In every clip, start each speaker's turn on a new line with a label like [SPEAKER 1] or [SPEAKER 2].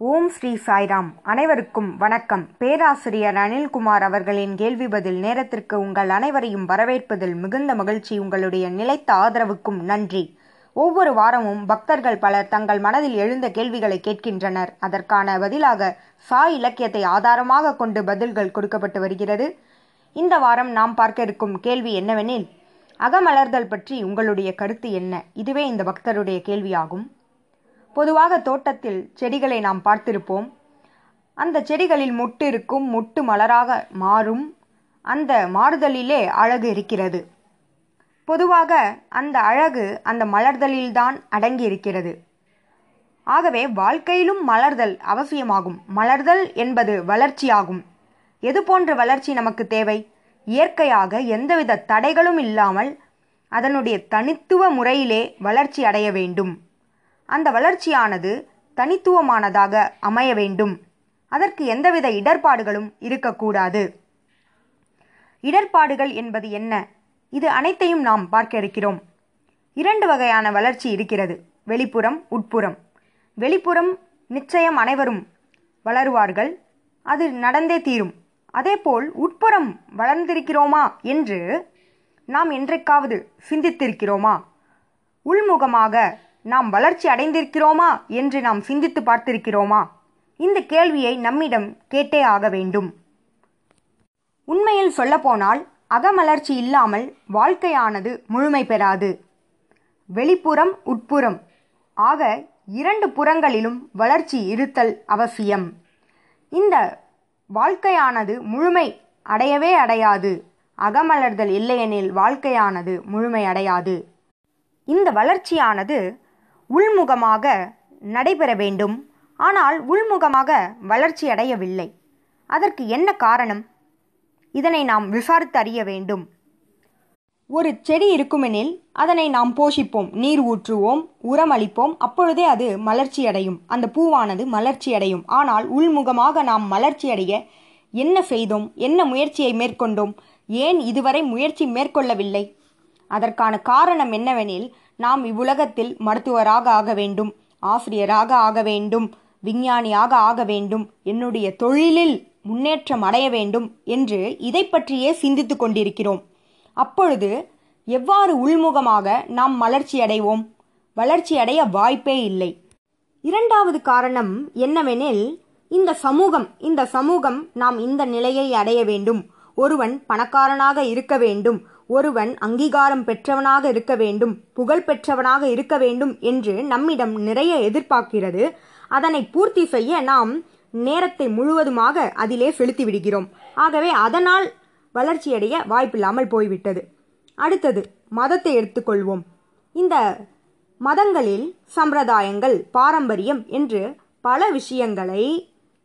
[SPEAKER 1] ஓம் ஸ்ரீ சாய்ராம். அனைவருக்கும் வணக்கம். பேராசிரியர் அனில்குமார் அவர்களின் கேள்வி பதில் நேரத்திற்கு உங்கள் அனைவரையும் வரவேற்பதில் மிகுந்த மகிழ்ச்சி. உங்களுடைய நிலைத்த ஆதரவுக்கும் நன்றி. ஒவ்வொரு வாரமும் பக்தர்கள் பலர் தங்கள் மனதில் எழுந்த கேள்விகளை கேட்கின்றனர். அதற்கான பதிலாக சாய் இலக்கியத்தை ஆதாரமாக கொண்டு பதில்கள் கொடுக்கப்பட்டு வருகிறது. இந்த வாரம் நாம் பார்க்க இருக்கும் கேள்வி என்னவெனில் அகமலர்தல் பற்றி உங்களுடைய கருத்து என்ன? இதுவே இந்த பக்தருடைய கேள்வியாகும். பொதுவாக தோட்டத்தில் செடிகளை நாம் பார்த்திருப்போம். அந்த செடிகளில் மொட்டு இருக்கும் மொட்டு மலராக மாறும். அந்த மாறுதலிலே அழகு இருக்கிறது. பொதுவாக அந்த அழகு அந்த மலர்தலில்தான் அடங்கி இருக்கிறது. ஆகவே வாழ்க்கையிலும் மலர்தல் அவசியமாகும். மலர்தல் என்பது வளர்ச்சியாகும். எது போன்ற வளர்ச்சி நமக்கு தேவை? இயற்கையாக எந்தவித தடைகளும் இல்லாமல் அதனுடைய தனித்துவ முறையிலே வளர்ச்சி அடைய வேண்டும். அந்த வளர்ச்சியானது தனித்துவமானதாக அமைய வேண்டும். அதற்கு எந்தவித இடர்பாடுகளும் இருக்கக்கூடாது. இடர்பாடுகள் என்பது என்ன? இது அனைத்தையும் நாம் பார்க்க இருக்கிறோம். இரண்டு வகையான வளர்ச்சி இருக்கிறது. வெளிப்புறம் உட்புறம். வெளிப்புறம் நிச்சயம் அனைவரும் வளருவார்கள். அது நடந்தே தீரும். அதேபோல் உட்புறம் வளர்ந்திருக்கிறோமா என்று நாம் என்றைக்காவது சிந்தித்திருக்கிறோமா? உள்முகமாக நாம் வளர்ச்சி அடைந்திருக்கிறோமா என்று நாம் சிந்தித்து பார்த்திருக்கிறோமா? இந்த கேள்வியை நம்மிடம் கேட்டே ஆக வேண்டும். உண்மையில் சொல்லப்போனால் அகமலர்ச்சி இல்லாமல் வாழ்க்கையானது முழுமை பெறாது. வெளிப்புறம் உட்புறம். ஆக இரண்டு புறங்களிலும் வளர்ச்சி இருத்தல் அவசியம். இந்த வாழ்க்கையானது முழுமை அடையவே அடையாது. அகமலர்தல் இல்லையெனில் வாழ்க்கையானது முழுமை அடையாது. இந்த வளர்ச்சியானது உள்முகமாக நடைபெற வேண்டும். ஆனால் உள்முகமாக வளர்ச்சி அடையவில்லை அதற்கு என்ன காரணம்? இதனை நாம் விசாரித்து அறிய வேண்டும். ஒரு செடி இருக்குமெனில் அதனை நாம் போஷிப்போம். நீர் ஊற்றுவோம் உரம் அளிப்போம் அப்பொழுதே அது மலர்ச்சி அடையும் அந்த பூவானது மலர்ச்சி அடையும் ஆனால் உள்முகமாக நாம் மலர்ச்சி அடைய என்ன செய்தோம்? என்ன முயற்சியை மேற்கொண்டோம்? ஏன் இதுவரை முயற்சி மேற்கொள்ளவில்லை? அதற்கான காரணம் என்னவெனில் நாம் இவ்வுலகத்தில் மருத்துவராக ஆக வேண்டும் ஆசிரியராக ஆக வேண்டும் விஞ்ஞானியாக ஆக வேண்டும் என்னுடைய தொழிலில் முன்னேற்றம் அடைய வேண்டும் என்று இதை பற்றியே சிந்தித்து கொண்டிருக்கிறோம். அப்பொழுது எவ்வாறு உள்முகமாக நாம் வளர்ச்சி அடைவோம்? வளர்ச்சி அடைய வாய்ப்பே இல்லை. இரண்டாவது காரணம் என்னவெனில் இந்த சமூகம் இந்த சமூகம் நாம் இந்த நிலையை அடைய வேண்டும். ஒருவன் பணக்காரனாக இருக்க வேண்டும். ஒருவன் அங்கீகாரம் பெற்றவனாக இருக்க வேண்டும் புகழ் பெற்றவனாக இருக்க வேண்டும் என்று நம்மிடம் நிறைய எதிர்பார்க்கிறது. அதனை பூர்த்தி செய்ய நாம் நேரத்தை முழுவதுமாக அதிலே செலுத்தி விடுகிறோம். ஆகவே அதனால் வளர்ச்சியடைய வாய்ப்பில்லாமல் போய்விட்டது. அடுத்தது மதத்தை எடுத்துக்கொள்வோம். இந்த மதங்களில் சம்பிரதாயங்கள் பாரம்பரியம் என்று பல விஷயங்களை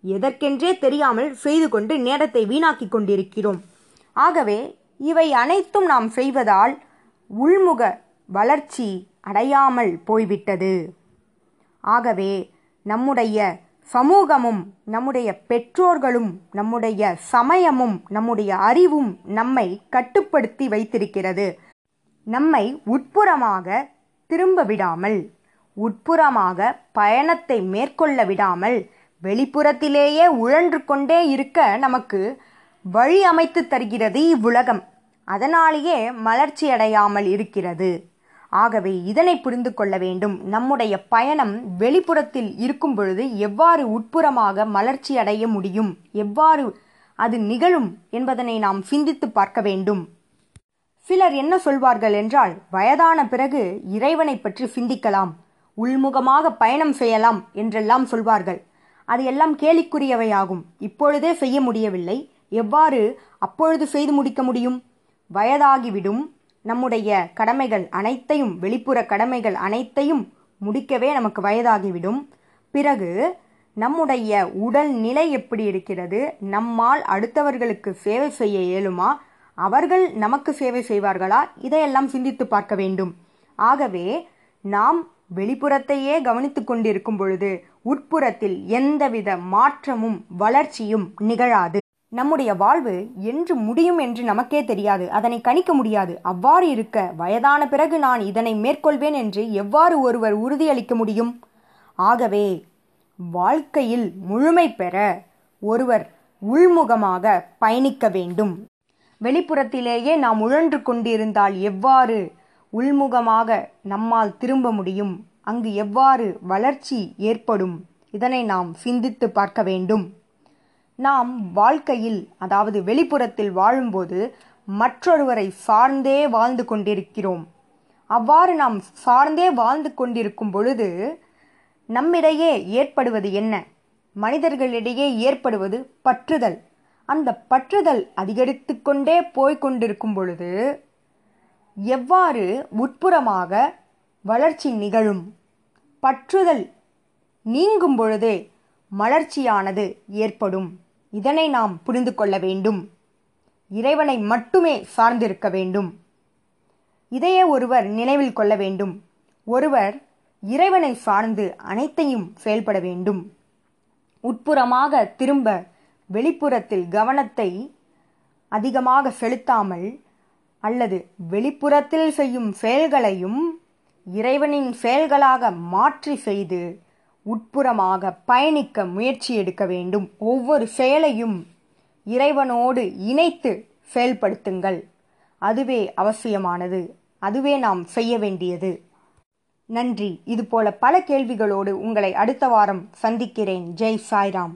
[SPEAKER 1] எதற்கென்றே தெரியாமல் செய்து கொண்டு நேரத்தை வீணாக்கி கொண்டிருக்கிறோம். ஆகவே இவை அனைத்தும் நாம் செய்வதால் உள்முக வளர்ச்சி அடையாமல் போய்விட்டது. ஆகவே நம்முடைய சமூகமும் நம்முடைய பெற்றோர்களும் நம்முடைய சமயமும் நம்முடைய அறிவும் நம்மை கட்டுப்படுத்தி வைத்திருக்கிறது. நம்மை உட்புறமாக திரும்ப விடாமல் உட்புறமாக பயணத்தை மேற்கொள்ள விடாமல் வெளிப்புறத்திலேயே உழன்று கொண்டே இருக்க நமக்கு வழி அமைத்து தருகிறது இவ்வுலகம். அதனாலேயே மலர்ச்சி அடையாமல் இருக்கிறது. ஆகவே இதனை புரிந்து கொள்ள வேண்டும். நம்முடைய பயணம் வெளிப்புறத்தில் இருக்கும் பொழுது எவ்வாறு உட்புறமாக மலர்ச்சி அடைய முடியும்? எவ்வாறு அது நிகழும் என்பதனை நாம் சிந்தித்து பார்க்க வேண்டும். சிலர் என்ன சொல்வார்கள் என்றால் வயதான பிறகு இறைவனை பற்றி சிந்திக்கலாம் உள்முகமாக பயணம் செய்யலாம் என்றெல்லாம் சொல்வார்கள். அது எல்லாம் கேலிக்குரியவையாகும் இப்பொழுதே செய்ய முடியவில்லை. எவ்வாறு அப்பொழுது செய்து முடிக்க முடியும்? வயதாகிவிடும். நம்முடைய கடமைகள் அனைத்தையும் வெளிப்புற கடமைகள் அனைத்தையும் முடிக்கவே நமக்கு வயதாகிவிடும். பிறகு நம்முடைய உடல் நிலை எப்படி இருக்கிறது? நம்மால் அடுத்தவர்களுக்கு சேவை செய்ய இயலுமா? அவர்கள் நமக்கு சேவை செய்வார்களா? இதையெல்லாம் சிந்தித்து பார்க்க வேண்டும். ஆகவே நாம் வெளிப்புறத்தையே கவனித்து கொண்டிருக்கும் பொழுது உட்புறத்தில் எந்தவித மாற்றமும் வளர்ச்சியும் நிகழாது. நம்முடைய வாழ்வு என்று முடியும் என்று நமக்கே தெரியாது. அதனை கணிக்க முடியாது. அவ்வாறு இருக்க வயதான பிறகு நான் இதனை மேற்கொள்வேன் என்று எவ்வாறு ஒருவர் உறுதியளிக்க முடியும்? ஆகவே வாழ்க்கையில் முழுமை பெற ஒருவர் உள்முகமாக பயணிக்க வேண்டும். வெளிப்புறத்திலேயே நாம் உழன்று கொண்டிருந்தால் எவ்வாறு உள்முகமாக நம்மால் திரும்ப முடியும்? அங்கு எவ்வாறு வளர்ச்சி ஏற்படும்? இதனை நாம் சிந்தித்து பார்க்க வேண்டும். நாம் வாழ்க்கையில் அதாவது வெளிப்புறத்தில் வாழும்போது மற்றொருவரை சார்ந்தே வாழ்ந்து கொண்டிருக்கிறோம். அவ்வாறு நாம் சார்ந்தே வாழ்ந்து கொண்டிருக்கும் பொழுது நம்மிடையே ஏற்படுவது என்ன? மனிதர்களிடையே ஏற்படுவது பற்றுதல். அந்த பற்றுதல் அதிகரித்து கொண்டே போய்கொண்டிருக்கும் பொழுது எவ்வாறு உட்புறமாக வளர்ச்சி நிகழும்? பற்றுதல் நீங்கும் பொழுதே மலர்ச்சியானது ஏற்படும். இதனை நாம் புரிந்து கொள்ள வேண்டும். இறைவனை மட்டுமே சார்ந்திருக்க வேண்டும். இதையே ஒருவர் நினைவில் கொள்ள வேண்டும். ஒருவர் இறைவனை சார்ந்து அனைத்தையும் செயல்பட வேண்டும். உட்புறமாக திரும்ப வெளிப்புறத்தில் கவனத்தை அதிகமாக செலுத்தாமல் அல்லது வெளிப்புறத்தில் செய்யும் செயல்களையும் இறைவனின் செயல்களாக மாற்றி செய்து உட்புறமாக பயணிக்க முயற்சி எடுக்க வேண்டும். ஒவ்வொரு செயலையும் இறைவனோடு இணைத்து செயல்படுத்துங்கள். அதுவே அவசியமானது. அதுவே நாம் செய்ய வேண்டியது. நன்றி. இதுபோல பல கேள்விகளோடு உங்களை அடுத்த வாரம் சந்திக்கிறேன். ஜெய் சாய்ராம்.